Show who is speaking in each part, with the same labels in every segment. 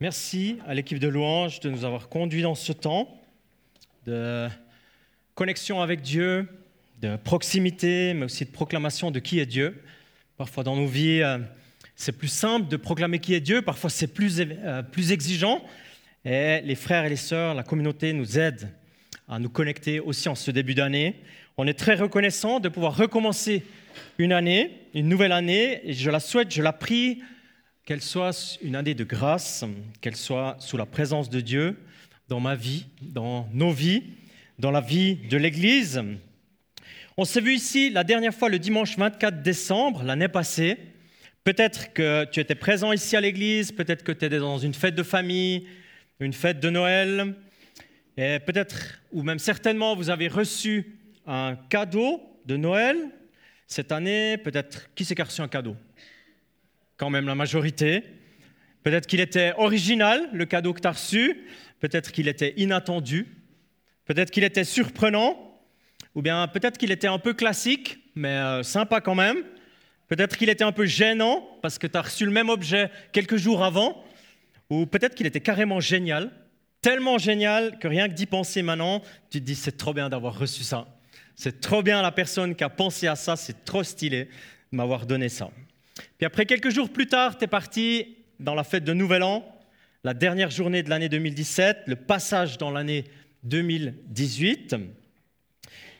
Speaker 1: Merci à l'équipe de louange de nous avoir conduits dans ce temps de connexion avec Dieu, de proximité, mais aussi de proclamation de qui est Dieu. Parfois dans nos vies, euh, c'est plus simple de proclamer qui est Dieu, parfois c'est plus, euh, plus exigeant. Et les frères et les sœurs, la communauté nous aident à nous connecter aussi en ce début d'année. On est très reconnaissant de pouvoir recommencer une année, une nouvelle année, et je la souhaite, je la prie qu'elle soit une année de grâce, qu'elle soit sous la présence de Dieu dans ma vie, dans nos vies, dans la vie de l'Église. On s'est vu ici la dernière fois le dimanche 24 décembre, l'année passée. Peut-être que tu étais présent ici à l'Église, peut-être que tu étais dans une fête de famille, une fête de Noël, et peut-être, ou même certainement, vous avez reçu un cadeau de Noël cette année. Peut-être, qui s'est reçu un cadeau? Quand même la majorité. Peut-être qu'il était original, le cadeau que tu as reçu. Peut-être qu'il était inattendu. Peut-être qu'il était surprenant. Ou bien peut-être qu'il était un peu classique, mais euh, sympa quand même. Peut-être qu'il était un peu gênant parce que tu as reçu le même objet quelques jours avant. Ou peut-être qu'il était carrément génial. Tellement génial que rien que d'y penser maintenant, tu te dis c'est trop bien d'avoir reçu ça. C'est trop bien la personne qui a pensé à ça, c'est trop stylé de m'avoir donné ça. Puis après, quelques jours plus tard, tu es parti dans la fête de Nouvel An, la dernière journée de l'année 2017, le passage dans l'année 2018.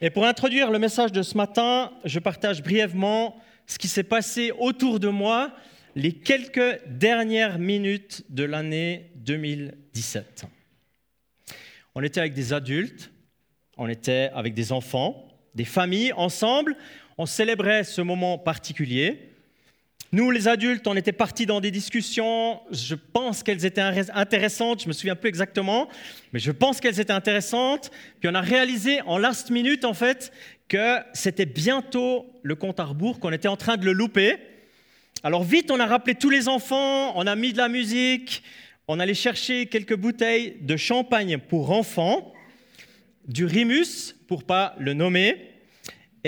Speaker 1: Et pour introduire le message de ce matin, je partage brièvement ce qui s'est passé autour de moi les quelques dernières minutes de l'année 2017. On était avec des adultes, on était avec des enfants, des familles ensemble, on célébrait ce moment particulier. Nous, les adultes, on était partis dans des discussions, je pense qu'elles étaient intéressantes, je me souviens plus exactement, mais je pense qu'elles étaient intéressantes. Puis on a réalisé en last minute, en fait, que c'était bientôt le compte à rebours, qu'on était en train de le louper. Alors vite, on a rappelé tous les enfants, on a mis de la musique, on allait chercher quelques bouteilles de champagne pour enfants, du Rimus, pour pas le nommer,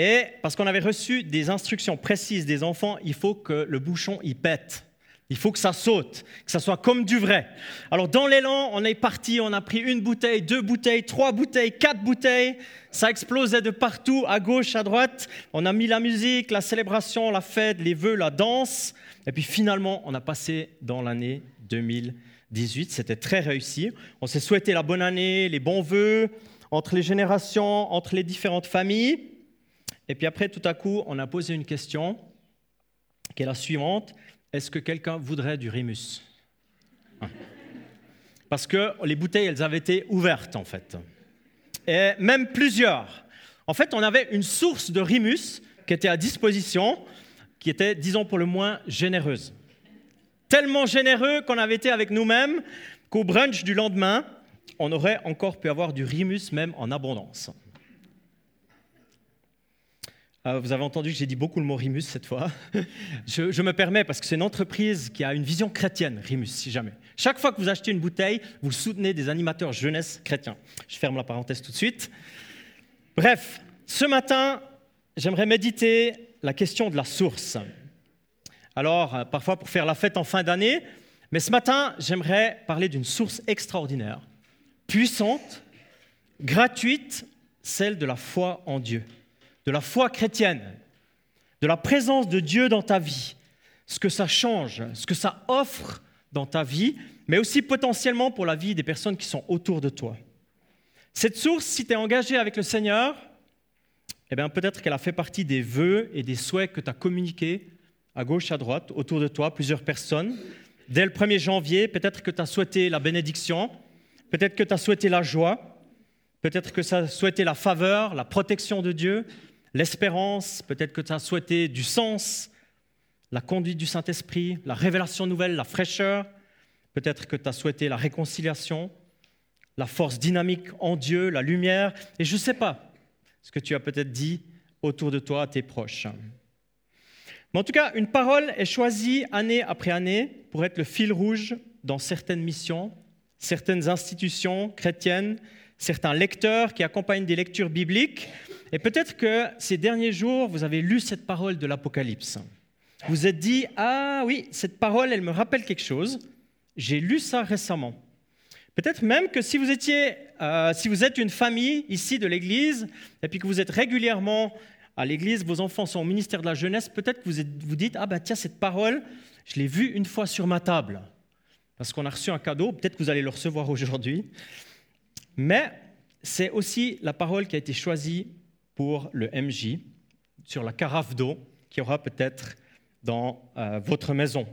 Speaker 1: et parce qu'on avait reçu des instructions précises des enfants, il faut que le bouchon y pète. Il faut que ça saute, que ça soit comme du vrai. Alors dans l'élan, on est parti, on a pris une bouteille, deux bouteilles, trois bouteilles, quatre bouteilles. Ça explosait de partout, à gauche, à droite. On a mis la musique, la célébration, la fête, les vœux, la danse. Et puis finalement, on a passé dans l'année 2018. C'était très réussi. On s'est souhaité la bonne année, les bons vœux entre les générations, entre les différentes familles. Et puis après, tout à coup, on a posé une question qui est la suivante. Est-ce que quelqu'un voudrait du Rimus. Parce que les bouteilles, elles avaient été ouvertes, en fait. Et même plusieurs. En fait, on avait une source de Rimus qui était à disposition, qui était, disons pour le moins, généreuse. Tellement généreux qu'on avait été avec nous-mêmes qu'au brunch du lendemain, on aurait encore pu avoir du Rimus même en abondance. Euh, vous avez entendu que j'ai dit beaucoup le mot Rimus cette fois. Je, me permets parce que c'est une entreprise qui a une vision chrétienne, Rimus, si jamais. Chaque fois que vous achetez une bouteille, vous soutenez des animateurs jeunesse chrétiens. Je ferme la parenthèse tout de suite. Bref, ce matin, j'aimerais méditer la question de la source. Alors, euh, parfois pour faire la fête en fin d'année, mais ce matin, j'aimerais parler d'une source extraordinaire, puissante, gratuite, celle de la foi en Dieu de la foi chrétienne, de la présence de Dieu dans ta vie, ce que ça change, ce que ça offre dans ta vie, mais aussi potentiellement pour la vie des personnes qui sont autour de toi. Cette source, si tu es engagé avec le Seigneur, eh bien peut-être qu'elle a fait partie des vœux et des souhaits que tu as communiqués à gauche, à droite, autour de toi, plusieurs personnes. Dès le 1er janvier, peut-être que tu as souhaité la bénédiction, peut-être que tu as souhaité la joie, peut-être que tu as souhaité la faveur, la protection de Dieu, l'espérance, peut-être que tu as souhaité du sens, la conduite du Saint-Esprit, la révélation nouvelle, la fraîcheur, peut-être que tu as souhaité la réconciliation, la force dynamique en Dieu, la lumière, et je ne sais pas ce que tu as peut-être dit autour de toi à tes proches. Mais en tout cas, une parole est choisie année après année pour être le fil rouge dans certaines missions, certaines institutions chrétiennes, certains lecteurs qui accompagnent des lectures bibliques, et peut-être que ces derniers jours, vous avez lu cette parole de l'Apocalypse. Vous êtes dit, ah oui, cette parole, elle me rappelle quelque chose. J'ai lu ça récemment. Peut-être même que si vous, étiez, euh, si vous êtes une famille ici de l'Église, et puis que vous êtes régulièrement à l'Église, vos enfants sont au ministère de la jeunesse, peut-être que vous vous dites, ah ben tiens, cette parole, je l'ai vue une fois sur ma table, parce qu'on a reçu un cadeau, peut-être que vous allez le recevoir aujourd'hui. Mais c'est aussi la parole qui a été choisie pour le MJ, sur la carafe d'eau, qui aura peut-être dans euh, votre maison.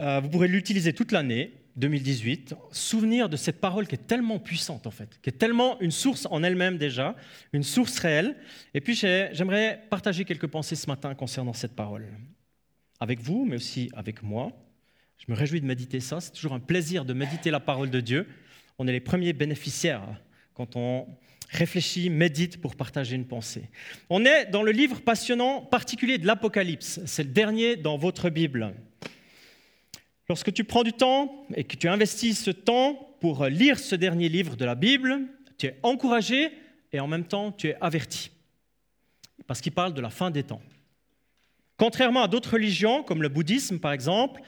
Speaker 1: Euh, vous pourrez l'utiliser toute l'année, 2018, souvenir de cette parole qui est tellement puissante en fait, qui est tellement une source en elle-même déjà, une source réelle. Et puis j'aimerais partager quelques pensées ce matin concernant cette parole, avec vous, mais aussi avec moi. Je me réjouis de méditer ça, c'est toujours un plaisir de méditer la parole de Dieu. On est les premiers bénéficiaires quand on réfléchit, médite pour partager une pensée. On est dans le livre passionnant particulier de l'Apocalypse, c'est le dernier dans votre Bible. Lorsque tu prends du temps et que tu investis ce temps pour lire ce dernier livre de la Bible, tu es encouragé et en même temps tu es averti, parce qu'il parle de la fin des temps. Contrairement à d'autres religions, comme le bouddhisme par exemple,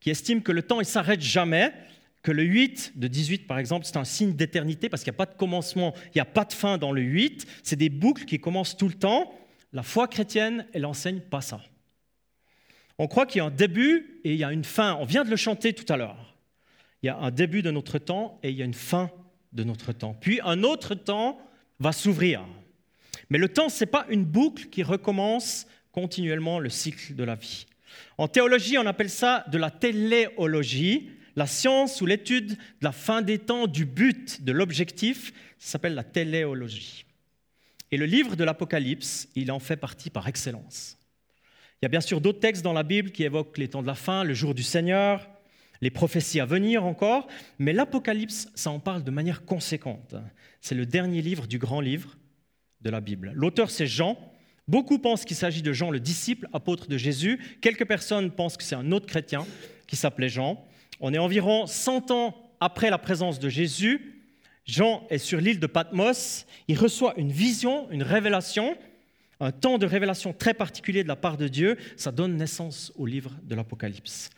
Speaker 1: qui estiment que le temps ne s'arrête jamais, que le 8 de 18 par exemple, c'est un signe d'éternité parce qu'il n'y a pas de commencement, il n'y a pas de fin dans le 8, c'est des boucles qui commencent tout le temps. La foi chrétienne, elle n'enseigne pas ça. On croit qu'il y a un début et il y a une fin. On vient de le chanter tout à l'heure. Il y a un début de notre temps et il y a une fin de notre temps. Puis un autre temps va s'ouvrir. Mais le temps, ce n'est pas une boucle qui recommence continuellement le cycle de la vie. En théologie, on appelle ça de la téléologie, la science ou l'étude de la fin des temps, du but, de l'objectif, s'appelle la téléologie. Et le livre de l'Apocalypse, il en fait partie par excellence. Il y a bien sûr d'autres textes dans la Bible qui évoquent les temps de la fin, le jour du Seigneur, les prophéties à venir encore, mais l'Apocalypse, ça en parle de manière conséquente. C'est le dernier livre du grand livre de la Bible. L'auteur, c'est Jean. Beaucoup pensent qu'il s'agit de Jean, le disciple, apôtre de Jésus. Quelques personnes pensent que c'est un autre chrétien qui s'appelait Jean. On est environ 100 ans après la présence de Jésus. Jean est sur l'île de Patmos. Il reçoit une vision, une révélation un temps de révélation très particulier de la part de Dieu, ça donne naissance au livre de l'Apocalypse.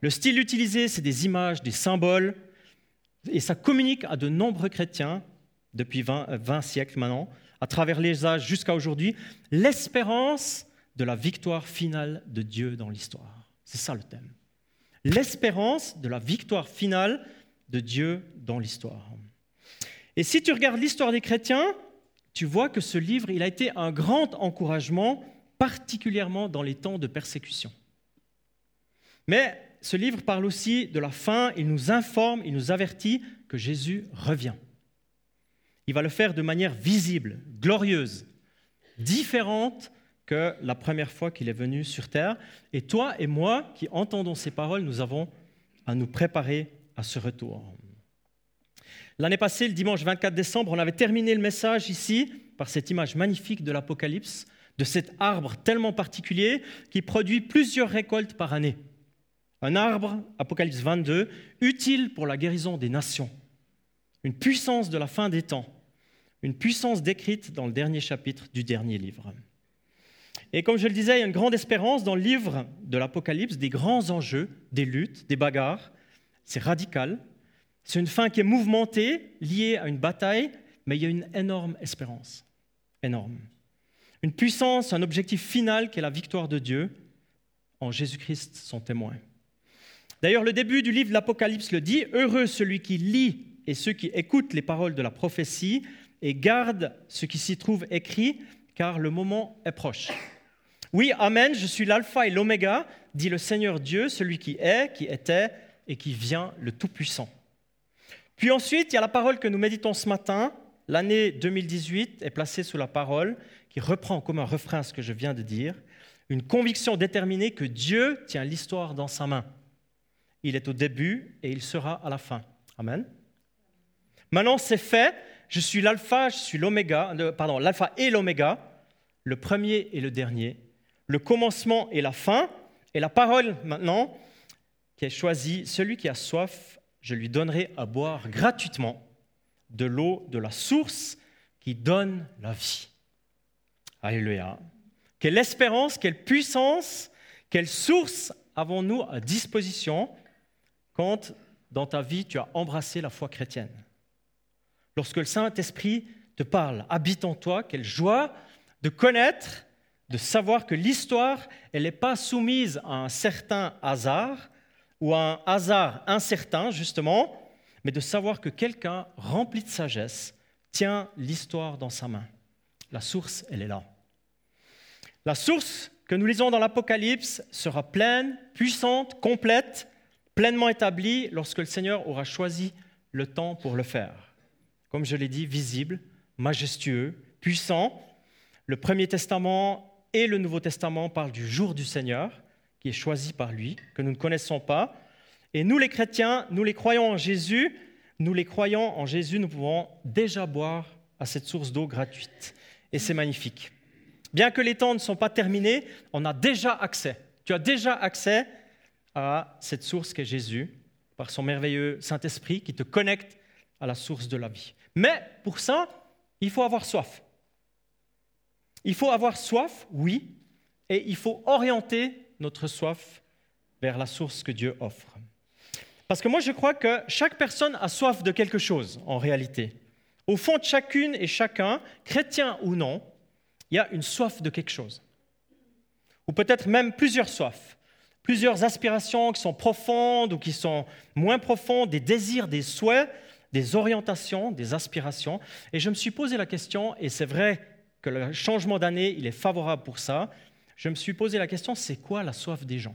Speaker 1: Le style utilisé, c'est des images, des symboles, et ça communique à de nombreux chrétiens depuis 20, 20 siècles maintenant, à travers les âges jusqu'à aujourd'hui, l'espérance de la victoire finale de Dieu dans l'histoire. C'est ça le thème. L'espérance de la victoire finale de Dieu dans l'histoire. Et si tu regardes l'histoire des chrétiens, tu vois que ce livre, il a été un grand encouragement, particulièrement dans les temps de persécution. Mais ce livre parle aussi de la fin, il nous informe, il nous avertit que Jésus revient. Il va le faire de manière visible, glorieuse, différente que la première fois qu'il est venu sur terre. Et toi et moi qui entendons ces paroles, nous avons à nous préparer à ce retour. L'année passée, le dimanche 24 décembre, on avait terminé le message ici par cette image magnifique de l'Apocalypse, de cet arbre tellement particulier qui produit plusieurs récoltes par année. Un arbre, Apocalypse 22, utile pour la guérison des nations. Une puissance de la fin des temps. Une puissance décrite dans le dernier chapitre du dernier livre. Et comme je le disais, il y a une grande espérance dans le livre de l'Apocalypse, des grands enjeux, des luttes, des bagarres. C'est radical, c'est une fin qui est mouvementée, liée à une bataille, mais il y a une énorme espérance. Énorme. Une puissance, un objectif final qui est la victoire de Dieu en Jésus-Christ, son témoin. D'ailleurs, le début du livre de l'Apocalypse le dit, Heureux celui qui lit et ceux qui écoutent les paroles de la prophétie et gardent ce qui s'y trouve écrit, car le moment est proche. Oui, Amen, je suis l'alpha et l'oméga, dit le Seigneur Dieu, celui qui est, qui était et qui vient, le Tout-Puissant. Puis ensuite, il y a la parole que nous méditons ce matin. L'année 2018 est placée sous la parole qui reprend comme un refrain ce que je viens de dire. Une conviction déterminée que Dieu tient l'histoire dans sa main. Il est au début et il sera à la fin. Amen. Maintenant, c'est fait. Je suis l'alpha, euh, pardon, l'alpha et l'oméga, le premier et le dernier, le commencement et la fin. Et la parole maintenant qui est choisie, celui qui a soif je lui donnerai à boire gratuitement de l'eau de la source qui donne la vie. Alléluia. Quelle espérance, quelle puissance, Quelle source avons-nous à disposition quand dans ta vie tu as embrassé la foi chrétienne? Lorsque le Saint-Esprit te parle, habite en toi, quelle joie de connaître, de savoir que l'histoire, elle n'est pas soumise à un certain hasard ou à un hasard incertain, justement, mais de savoir que quelqu'un rempli de sagesse tient l'histoire dans sa main. La source, elle est là. La source que nous lisons dans l'Apocalypse sera pleine, puissante, complète, pleinement établie lorsque le Seigneur aura choisi le temps pour le faire. Comme je l'ai dit, visible, majestueux, puissant. Le Premier Testament et le Nouveau Testament parlent du jour du Seigneur, qui est choisi par lui, que nous ne connaissons pas. Et nous les chrétiens, nous les croyons en Jésus, nous les croyants en Jésus, nous pouvons déjà boire à cette source d'eau gratuite. Et c'est magnifique. Bien que les temps ne sont pas terminés, on a déjà accès. Tu as déjà accès à cette source qu'est Jésus, par son merveilleux Saint-Esprit qui te connecte à la source de la vie. Mais pour ça, il faut avoir soif. Il faut avoir soif, oui, et il faut orienter notre soif vers la source que Dieu offre. Parce que moi, je crois que chaque personne a soif de quelque chose, en réalité. Au fond de chacune et chacun, chrétien ou non, il y a une soif de quelque chose. Ou peut-être même plusieurs soifs, plusieurs aspirations qui sont profondes ou qui sont moins profondes, des désirs, des souhaits des orientations, des aspirations. Et je me suis posé la question, et c'est vrai que le changement d'année, il est favorable pour ça, je me suis posé la question, c'est quoi la soif des gens?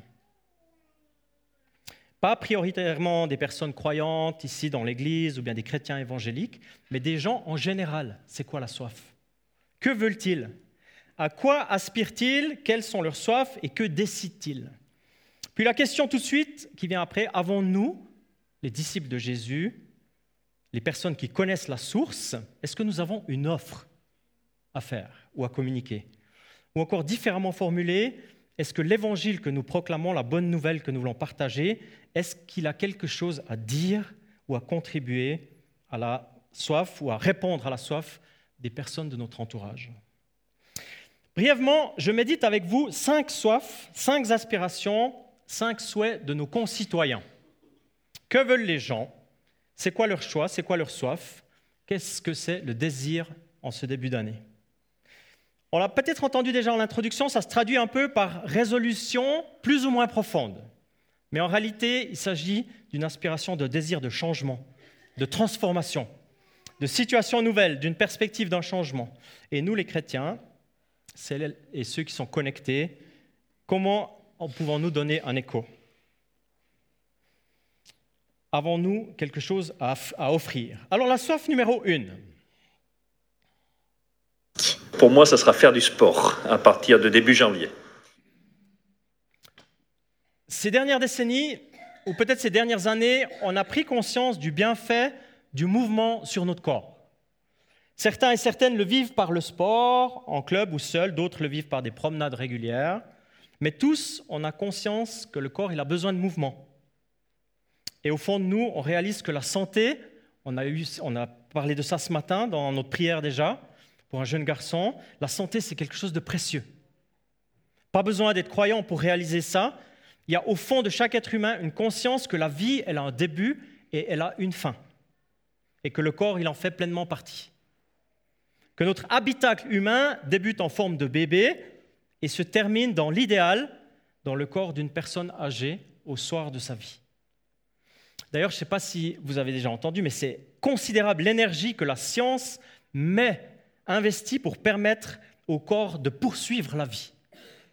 Speaker 1: Pas prioritairement des personnes croyantes ici dans l'Église ou bien des chrétiens évangéliques, mais des gens en général. C'est quoi la soif? Que veulent-ils? À quoi aspirent-ils? Quelles sont leurs soifs? Et que décident-ils? Puis la question tout de suite qui vient après, avons-nous, les disciples de Jésus, les personnes qui connaissent la source, est-ce que nous avons une offre? À faire ou à communiquer. Ou encore différemment formulé, est-ce que l'évangile que nous proclamons, la bonne nouvelle que nous voulons partager, est-ce qu'il a quelque chose à dire ou à contribuer à la soif ou à répondre à la soif des personnes de notre entourage? Brièvement, je médite avec vous cinq soifs, cinq aspirations, cinq souhaits de nos concitoyens. Que veulent les gens? C'est quoi leur choix? C'est quoi leur soif? Qu'est-ce que c'est le désir en ce début d'année? On l'a peut-être entendu déjà en l'introduction, ça se traduit un peu par résolution plus ou moins profonde. Mais en réalité, il s'agit d'une inspiration de désir de changement, de transformation, de situation nouvelle, d'une perspective d'un changement. Et nous, les chrétiens, celles et ceux qui sont connectés, comment pouvons-nous donner un écho? Avons-nous quelque chose à, offrir? Alors la soif numéro une.
Speaker 2: Pour moi, ça sera faire du sport à partir de début janvier.
Speaker 1: Ces dernières décennies, ou peut-être ces dernières années, on a pris conscience du bienfait du mouvement sur notre corps. Certains et certaines le vivent par le sport, en club ou seul, d'autres le vivent par des promenades régulières. Mais tous, on a conscience que le corps il a besoin de mouvement. Et au fond de nous, on réalise que la santé, on a, on a parlé de ça ce matin dans notre prière déjà, pour un jeune garçon, la santé, c'est quelque chose de précieux. Pas besoin d'être croyant pour réaliser ça. Il y a au fond de chaque être humain une conscience que la vie, elle a un début et elle a une fin. Et que le corps, il en fait pleinement partie. Que notre habitacle humain débute en forme de bébé et se termine dans l'idéal, dans le corps d'une personne âgée au soir de sa vie. D'ailleurs, je ne sais pas si vous avez déjà entendu, mais c'est considérable l'énergie que la science met, investie pour permettre au corps de poursuivre la vie,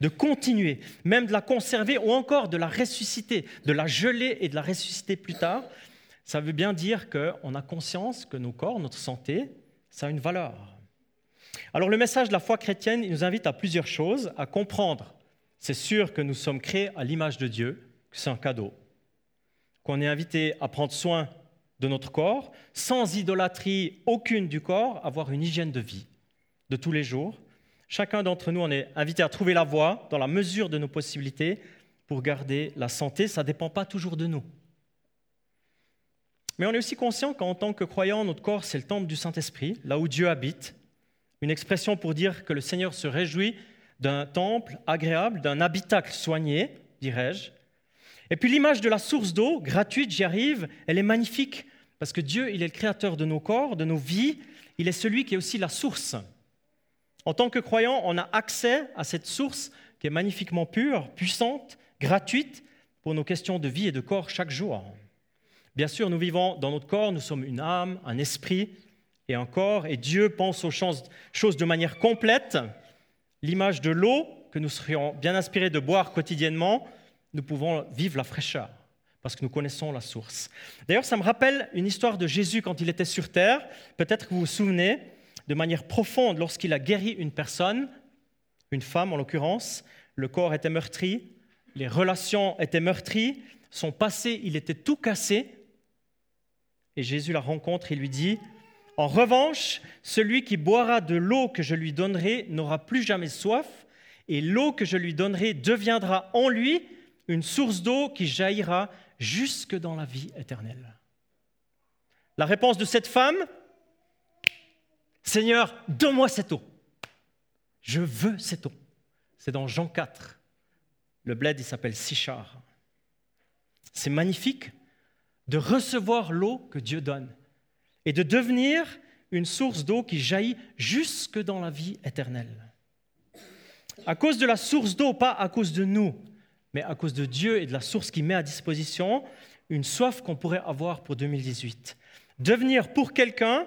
Speaker 1: de continuer, même de la conserver ou encore de la ressusciter, de la geler et de la ressusciter plus tard. Ça veut bien dire qu'on a conscience que nos corps, notre santé, ça a une valeur. Alors le message de la foi chrétienne, il nous invite à plusieurs choses, à comprendre. C'est sûr que nous sommes créés à l'image de Dieu, que c'est un cadeau, qu'on est invité à prendre soin de notre corps, sans idolâtrie aucune du corps, avoir une hygiène de vie de tous les jours. Chacun d'entre nous, on est invité à trouver la voie dans la mesure de nos possibilités pour garder la santé. Ça ne dépend pas toujours de nous. Mais on est aussi conscient qu'en tant que croyant, notre corps, c'est le temple du Saint-Esprit, là où Dieu habite. Une expression pour dire que le Seigneur se réjouit d'un temple agréable, d'un habitacle soigné, dirais-je. Et puis l'image de la source d'eau, gratuite, j'y arrive, elle est magnifique, parce que Dieu, il est le créateur de nos corps, de nos vies, il est celui qui est aussi la source. En tant que croyant, on a accès à cette source qui est magnifiquement pure, puissante, gratuite pour nos questions de vie et de corps chaque jour. Bien sûr, nous vivons dans notre corps, nous sommes une âme, un esprit et un corps, et Dieu pense aux choses de manière complète. L'image de l'eau que nous serions bien inspirés de boire quotidiennement, nous pouvons vivre la fraîcheur parce que nous connaissons la source. D'ailleurs, ça me rappelle une histoire de Jésus quand il était sur terre. Peut-être que vous vous souvenez, de manière profonde, lorsqu'il a guéri une personne, une femme en l'occurrence, le corps était meurtri, les relations étaient meurtries, son passé, il était tout cassé. Et Jésus la rencontre et lui dit, En revanche, celui qui boira de l'eau que je lui donnerai n'aura plus jamais soif, et l'eau que je lui donnerai deviendra en lui une source d'eau qui jaillira jusque dans la vie éternelle. La réponse de cette femme, Seigneur, donne-moi cette eau. Je veux cette eau. C'est dans Jean 4. Le bled, il s'appelle Sichar. C'est magnifique de recevoir l'eau que Dieu donne et de devenir une source d'eau qui jaillit jusque dans la vie éternelle. À cause de la source d'eau, pas à cause de nous, mais à cause de Dieu et de la source qu'il met à disposition, une soif qu'on pourrait avoir pour 2018. Devenir pour quelqu'un,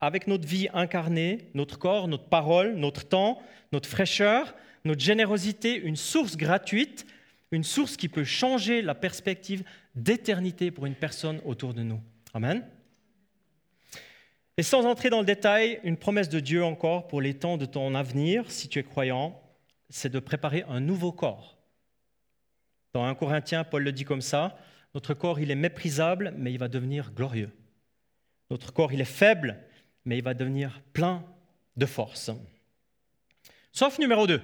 Speaker 1: avec notre vie incarnée, notre corps, notre parole, notre temps, notre fraîcheur, notre générosité, une source gratuite, une source qui peut changer la perspective d'éternité pour une personne autour de nous. Amen. Et sans entrer dans le détail, une promesse de Dieu encore pour les temps de ton avenir, si tu es croyant, c'est de préparer un nouveau corps dans 1 Corinthiens, Paul le dit comme ça, notre corps, il est méprisable, mais il va devenir glorieux. Notre corps, il est faible, mais il va devenir plein de force. Sauf numéro 2.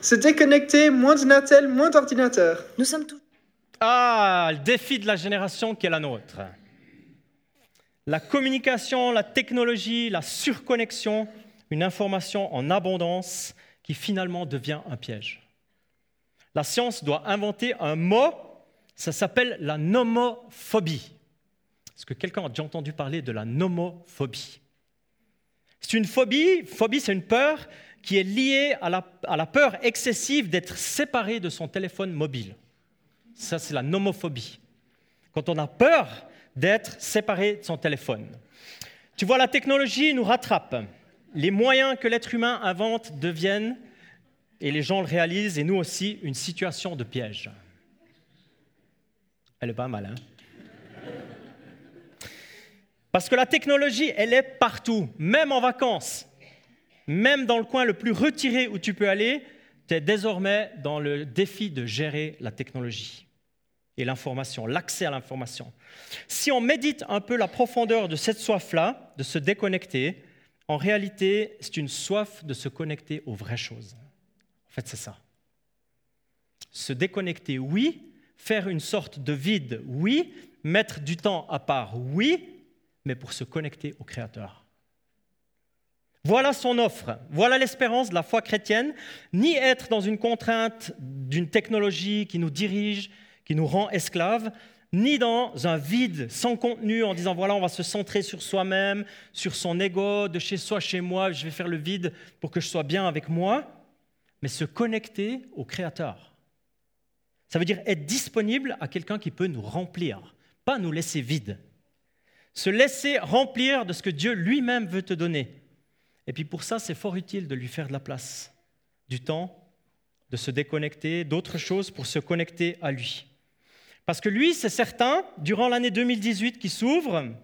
Speaker 3: Se déconnecter, moins d'ordinateur, moins d'ordinateur.
Speaker 4: Nous sommes tous.
Speaker 1: Ah, le défi de la génération qui est la nôtre. La communication, la technologie, la surconnexion, une information en abondance qui finalement devient un piège. La science doit inventer un mot, ça s'appelle la nomophobie. Est-ce que quelqu'un a déjà entendu parler de la nomophobie? C'est une phobie, phobie c'est une peur qui est liée à la, à la peur excessive d'être séparé de son téléphone mobile. Ça, c'est la nomophobie. Quand on a peur d'être séparé de son téléphone. Tu vois, la technologie nous rattrape. Les moyens que l'être humain invente deviennent et les gens le réalisent, et nous aussi, une situation de piège. Elle est pas mal, hein Parce que la technologie, elle est partout, même en vacances, même dans le coin le plus retiré où tu peux aller, tu es désormais dans le défi de gérer la technologie et l'information, l'accès à l'information. Si on médite un peu la profondeur de cette soif-là, de se déconnecter, en réalité, c'est une soif de se connecter aux vraies choses. En fait, c'est ça. Se déconnecter, oui. Faire une sorte de vide, oui. Mettre du temps à part, oui. Mais pour se connecter au Créateur. Voilà son offre, voilà l'espérance de la foi chrétienne, ni être dans une contrainte d'une technologie qui nous dirige, qui nous rend esclaves, ni dans un vide sans contenu en disant voilà, on va se centrer sur soi-même, sur son ego, de chez soi, chez moi, je vais faire le vide pour que je sois bien avec moi mais se connecter au Créateur. Ça veut dire être disponible à quelqu'un qui peut nous remplir, pas nous laisser vides. Se laisser remplir de ce que Dieu lui-même veut te donner. Et puis pour ça, c'est fort utile de lui faire de la place, du temps, de se déconnecter, d'autres choses pour se connecter à lui. Parce que lui, c'est certain, durant l'année 2018 qui s'ouvre,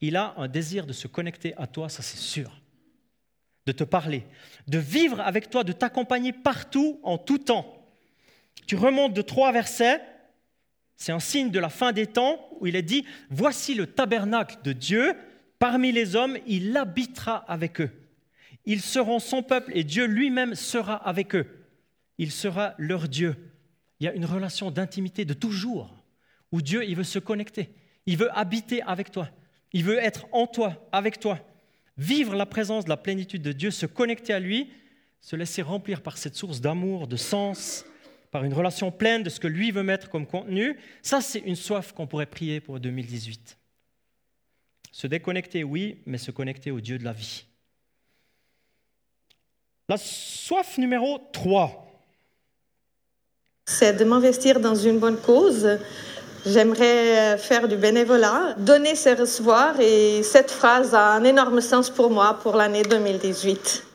Speaker 1: il a un désir de se connecter à toi, ça c'est sûr de te parler, de vivre avec toi, de t'accompagner partout, en tout temps. Tu remontes de trois versets, c'est un signe de la fin des temps où il est dit, voici le tabernacle de Dieu, parmi les hommes, il habitera avec eux. Ils seront son peuple et Dieu lui-même sera avec eux. Il sera leur Dieu. Il y a une relation d'intimité de toujours où Dieu, il veut se connecter. Il veut habiter avec toi. Il veut être en toi, avec toi vivre la présence de la plénitude de Dieu, se connecter à lui, se laisser remplir par cette source d'amour, de sens, par une relation pleine de ce que lui veut mettre comme contenu, ça c'est une soif qu'on pourrait prier pour 2018. Se déconnecter, oui, mais se connecter au Dieu de la vie. La soif numéro 3.
Speaker 4: C'est de m'investir dans une bonne cause. J'aimerais faire du bénévolat, donner, c'est recevoir, et cette phrase a un énorme sens pour moi pour l'année 2018.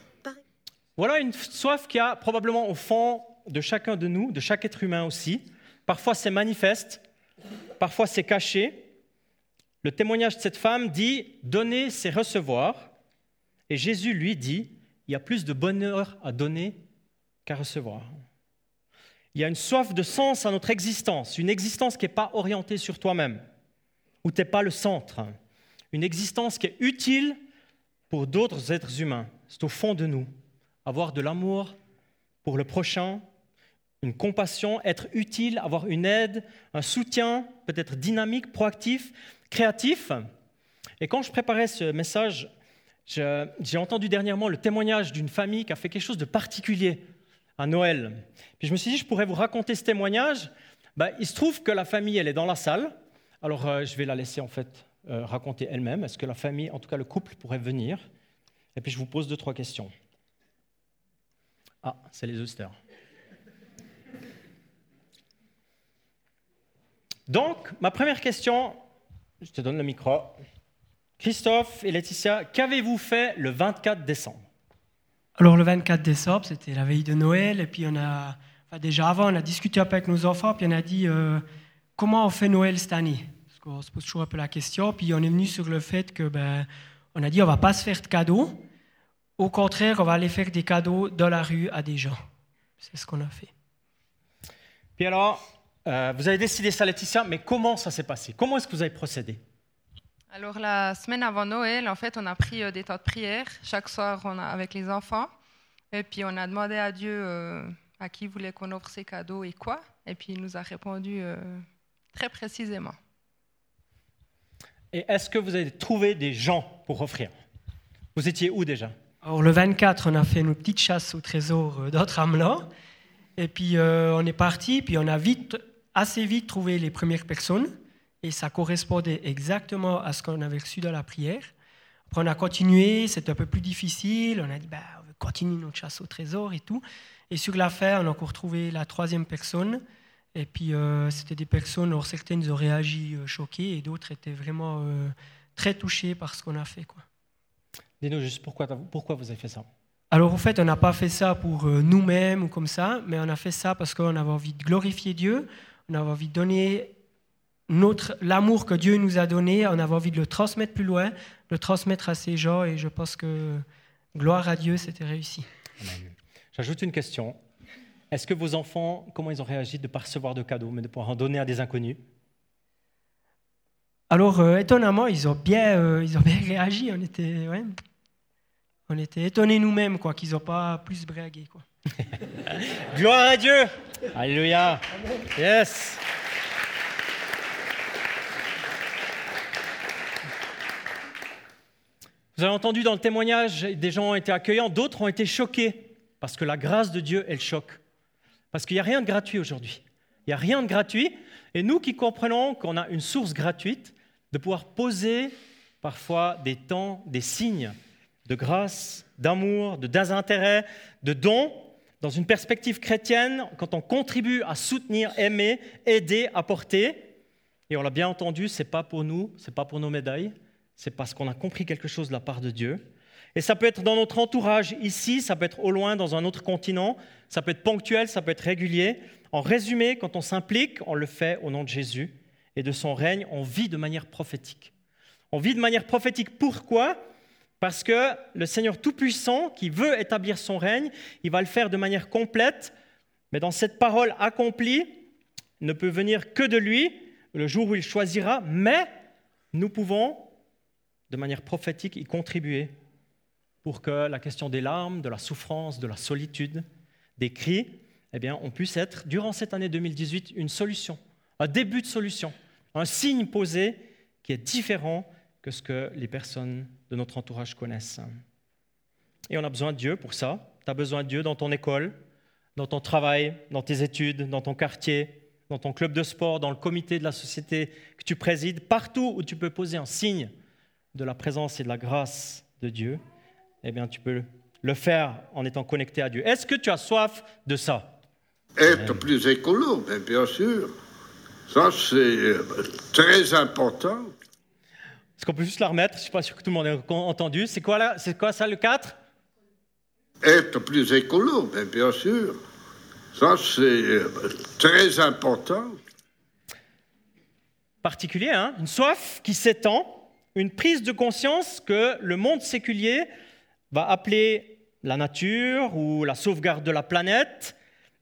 Speaker 1: Voilà une soif qui a probablement au fond de chacun de nous, de chaque être humain aussi. Parfois c'est manifeste, parfois c'est caché. Le témoignage de cette femme dit donner, c'est recevoir. Et Jésus lui dit il y a plus de bonheur à donner qu'à recevoir. Il y a une soif de sens à notre existence, une existence qui n'est pas orientée sur toi-même, où tu n'es pas le centre, une existence qui est utile pour d'autres êtres humains. C'est au fond de nous. Avoir de l'amour pour le prochain, une compassion, être utile, avoir une aide, un soutien, peut-être dynamique, proactif, créatif. Et quand je préparais ce message, j'ai entendu dernièrement le témoignage d'une famille qui a fait quelque chose de particulier à Noël. Puis je me suis dit, je pourrais vous raconter ce témoignage. Ben, il se trouve que la famille, elle est dans la salle. Alors euh, je vais la laisser en fait euh, raconter elle-même. Est-ce que la famille, en tout cas le couple, pourrait venir? Et puis je vous pose deux, trois questions. Ah, c'est les oysters. Donc, ma première question, je te donne le micro. Christophe et Laetitia, qu'avez-vous fait le 24 décembre?
Speaker 5: Alors le 24 décembre, c'était la veille de Noël, et puis on a, déjà avant, on a discuté avec nos enfants, puis on a dit euh, comment on fait Noël cette année? Parce qu'on se pose toujours un peu la question, puis on est venu sur le fait que, ben, on a dit on va pas se faire de cadeaux, au contraire, on va aller faire des cadeaux dans la rue à des gens. C'est ce qu'on a fait.
Speaker 1: Puis alors, euh, vous avez décidé ça, Laetitia, mais comment ça s'est passé? Comment est-ce que vous avez procédé?
Speaker 6: Alors la semaine avant Noël, en fait, on a pris euh, des temps de prière chaque soir on a, avec les enfants. Et puis on a demandé à Dieu euh, à qui voulait qu'on offre ses cadeaux et quoi. Et puis il nous a répondu euh, très précisément.
Speaker 1: Et est-ce que vous avez trouvé des gens pour offrir? Vous étiez où déjà?
Speaker 5: Alors le 24, on a fait une petite chasse au trésor d'Autre-Amelin. Et puis on est parti, puis on a vite, assez vite trouvé les premières personnes et ça correspondait exactement à ce qu'on avait reçu dans la prière. Après, on a continué, c'était un peu plus difficile. On a dit, bah, on veut continuer notre chasse au trésor et tout. Et sur la fin, on a encore trouvé la troisième personne. Et puis, euh, c'était des personnes, alors certaines ont réagi euh, choquées et d'autres étaient vraiment euh, très touchées par ce qu'on a fait. Quoi.
Speaker 1: Dis-nous juste pourquoi, pourquoi vous avez fait ça?
Speaker 5: Alors, en fait, on n'a pas fait ça pour nous-mêmes ou comme ça, mais on a fait ça parce qu'on avait envie de glorifier Dieu, on avait envie de donner notre, l'amour que Dieu nous a donné, on avait envie de le transmettre plus loin, de le transmettre à ces gens, et je pense que gloire à Dieu, c'était réussi.
Speaker 1: J'ajoute une question. Est-ce que vos enfants, comment ils ont réagi de ne pas recevoir de cadeaux, mais de pouvoir en donner à des inconnus?
Speaker 5: Alors, euh, étonnamment, ils ont, bien, euh, ils ont bien réagi. On était, ouais, on était étonnés nous-mêmes quoi, qu'ils n'ont pas plus bragué. Quoi.
Speaker 1: Gloire à Dieu Alléluia Yes Vous avez entendu dans le témoignage, des gens ont été accueillants, d'autres ont été choqués, parce que la grâce de Dieu, elle choque. Parce qu'il n'y a rien de gratuit aujourd'hui. Il n'y a rien de gratuit. Et nous qui comprenons qu'on a une source gratuite, de pouvoir poser parfois des temps, des signes de grâce, d'amour, de désintérêt, de don, dans une perspective chrétienne, quand on contribue à soutenir, aimer, aider, apporter, et on l'a bien entendu, ce n'est pas pour nous, ce n'est pas pour nos médailles, c'est parce qu'on a compris quelque chose de la part de Dieu. Et ça peut être dans notre entourage ici, ça peut être au loin, dans un autre continent, ça peut être ponctuel, ça peut être régulier. En résumé, quand on s'implique, on le fait au nom de Jésus et de son règne, on vit de manière prophétique. On vit de manière prophétique pourquoi? Parce que le Seigneur Tout-Puissant, qui veut établir son règne, il va le faire de manière complète, mais dans cette parole accomplie, ne peut venir que de lui, le jour où il choisira, mais nous pouvons de manière prophétique y contribuer pour que la question des larmes, de la souffrance, de la solitude, des cris, eh bien, on puisse être, durant cette année 2018, une solution, un début de solution, un signe posé qui est différent que ce que les personnes de notre entourage connaissent. Et on a besoin de Dieu pour ça. tu as besoin de Dieu dans ton école, dans ton travail, dans tes études, dans ton quartier, dans ton club de sport, dans le comité de la société que tu présides, partout où tu peux poser un signe de la présence et de la grâce de Dieu, eh bien, tu peux le faire en étant connecté à Dieu. Est-ce que tu as soif de ça?
Speaker 7: Être plus écolo, mais bien sûr. Ça, c'est euh, très important.
Speaker 1: Est-ce qu'on peut juste la remettre? Je ne suis pas sûr que tout le monde ait entendu. C'est quoi, là? C'est quoi ça, le 4
Speaker 7: Être plus écolo, mais bien sûr. Ça, c'est euh, très important.
Speaker 1: Particulier, hein? Une soif qui s'étend, une prise de conscience que le monde séculier va appeler la nature ou la sauvegarde de la planète.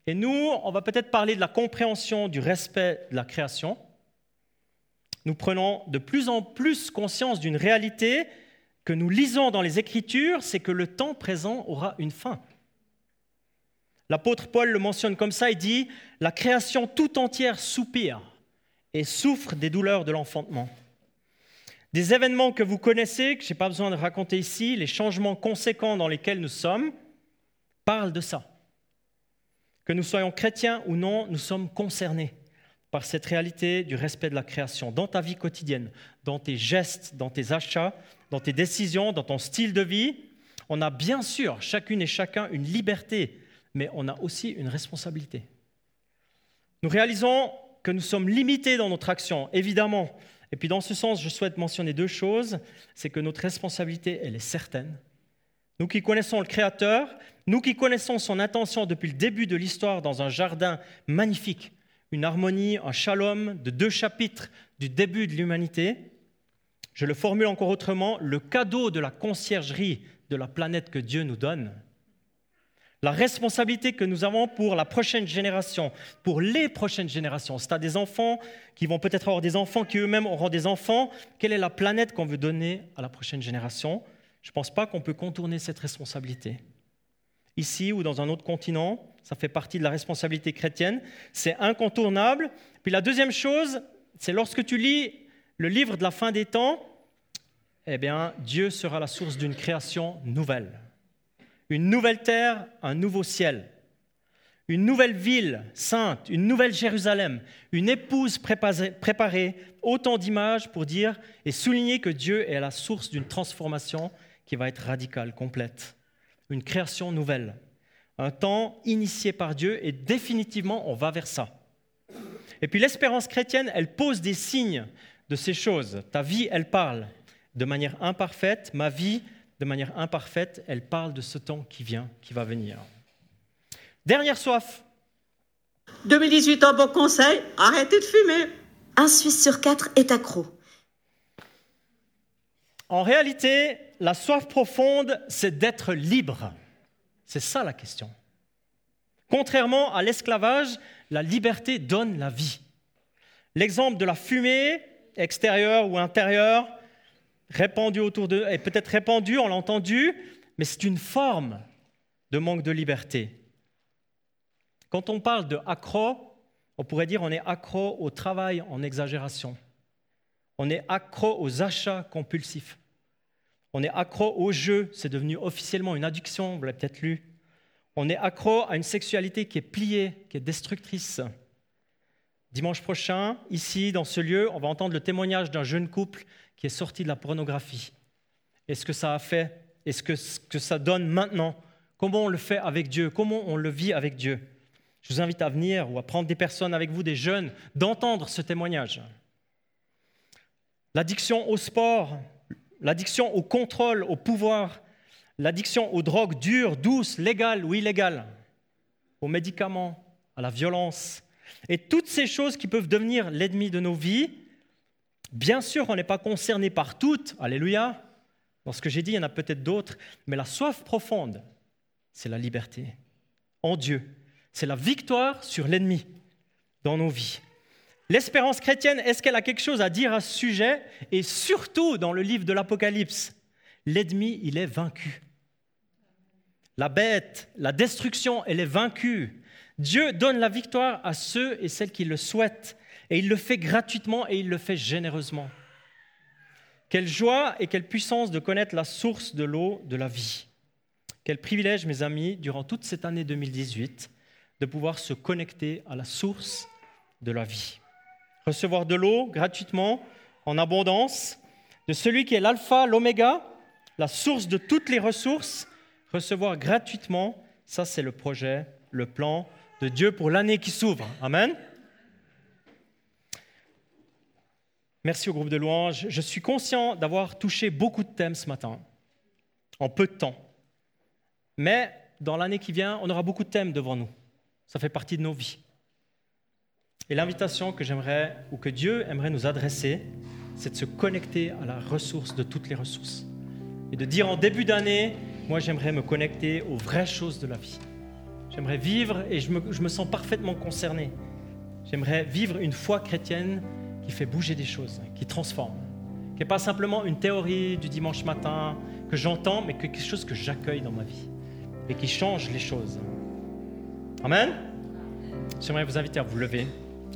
Speaker 1: Et nous, on va peut-être parler de la compréhension du respect de la création. Nous prenons de plus en plus conscience d'une réalité que nous lisons dans les Écritures, c'est que le temps présent aura une fin. L'apôtre Paul le mentionne comme ça, il dit, la création tout entière soupire et souffre des douleurs de l'enfantement. Des événements que vous connaissez, que je n'ai pas besoin de raconter ici, les changements conséquents dans lesquels nous sommes, parlent de ça. Que nous soyons chrétiens ou non, nous sommes concernés par cette réalité du respect de la création dans ta vie quotidienne, dans tes gestes, dans tes achats, dans tes décisions, dans ton style de vie. On a bien sûr, chacune et chacun, une liberté, mais on a aussi une responsabilité. Nous réalisons que nous sommes limités dans notre action, évidemment, et puis dans ce sens, je souhaite mentionner deux choses. C'est que notre responsabilité, elle est certaine. Nous qui connaissons le Créateur, nous qui connaissons son intention depuis le début de l'histoire dans un jardin magnifique, une harmonie, un shalom de deux chapitres du début de l'humanité, je le formule encore autrement, le cadeau de la conciergerie de la planète que Dieu nous donne, la responsabilité que nous avons pour la prochaine génération, pour les prochaines générations. Tu as des enfants qui vont peut-être avoir des enfants, qui eux-mêmes auront des enfants, quelle est la planète qu'on veut donner à la prochaine génération? Je ne pense pas qu'on peut contourner cette responsabilité. Ici ou dans un autre continent, ça fait partie de la responsabilité chrétienne, c'est incontournable. Puis la deuxième chose, c'est lorsque tu lis le livre de la fin des temps, eh bien, Dieu sera la source d'une création nouvelle une nouvelle terre, un nouveau ciel, une nouvelle ville sainte, une nouvelle Jérusalem, une épouse préparée, autant d'images pour dire et souligner que Dieu est à la source d'une transformation qui va être radicale, complète, une création nouvelle, un temps initié par Dieu et définitivement on va vers ça. Et puis l'espérance chrétienne, elle pose des signes de ces choses. Ta vie, elle parle de manière imparfaite, ma vie, de manière imparfaite, elle parle de ce temps qui vient, qui va venir. Dernière soif.
Speaker 8: 2018 en bon conseil, arrêtez de fumer.
Speaker 9: Un Suisse sur quatre est accro.
Speaker 1: En réalité, la soif profonde, c'est d'être libre. C'est ça la question. Contrairement à l'esclavage, la liberté donne la vie. L'exemple de la fumée, extérieure ou intérieure, répandu autour d'eux, et peut-être répandu, on l'a entendu, mais c'est une forme de manque de liberté. Quand on parle de accro, on pourrait dire on est accro au travail en exagération. On est accro aux achats compulsifs. On est accro au jeu, c'est devenu officiellement une addiction, vous l'avez peut-être lu. On est accro à une sexualité qui est pliée, qui est destructrice. Dimanche prochain, ici, dans ce lieu, on va entendre le témoignage d'un jeune couple qui est sorti de la pornographie. Et ce que ça a fait, et ce que, ce que ça donne maintenant, comment on le fait avec Dieu, comment on le vit avec Dieu? Je vous invite à venir ou à prendre des personnes avec vous, des jeunes, d'entendre ce témoignage. L'addiction au sport, l'addiction au contrôle, au pouvoir, l'addiction aux drogues dures, douces, légales ou illégales, aux médicaments, à la violence, et toutes ces choses qui peuvent devenir l'ennemi de nos vies, Bien sûr, on n'est pas concerné par toutes, alléluia. Dans ce que j'ai dit, il y en a peut-être d'autres, mais la soif profonde, c'est la liberté en Dieu. C'est la victoire sur l'ennemi dans nos vies. L'espérance chrétienne, est-ce qu'elle a quelque chose à dire à ce sujet? Et surtout dans le livre de l'Apocalypse, l'ennemi, il est vaincu. La bête, la destruction, elle est vaincue. Dieu donne la victoire à ceux et celles qui le souhaitent. Et il le fait gratuitement et il le fait généreusement. Quelle joie et quelle puissance de connaître la source de l'eau de la vie. Quel privilège, mes amis, durant toute cette année 2018, de pouvoir se connecter à la source de la vie. Recevoir de l'eau gratuitement, en abondance, de celui qui est l'alpha, l'oméga, la source de toutes les ressources, recevoir gratuitement, ça c'est le projet, le plan de Dieu pour l'année qui s'ouvre. Amen. Merci au groupe de louanges. Je suis conscient d'avoir touché beaucoup de thèmes ce matin, en peu de temps. Mais dans l'année qui vient, on aura beaucoup de thèmes devant nous. Ça fait partie de nos vies. Et l'invitation que j'aimerais, ou que Dieu aimerait nous adresser, c'est de se connecter à la ressource de toutes les ressources. Et de dire en début d'année, moi j'aimerais me connecter aux vraies choses de la vie. J'aimerais vivre, et je me, je me sens parfaitement concerné, j'aimerais vivre une foi chrétienne qui fait bouger des choses, qui transforme, qui n'est pas simplement une théorie du dimanche matin que j'entends, mais quelque chose que j'accueille dans ma vie et qui change les choses. Amen? J'aimerais vous inviter à vous lever.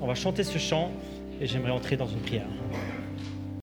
Speaker 1: On va chanter ce chant et j'aimerais entrer dans une prière.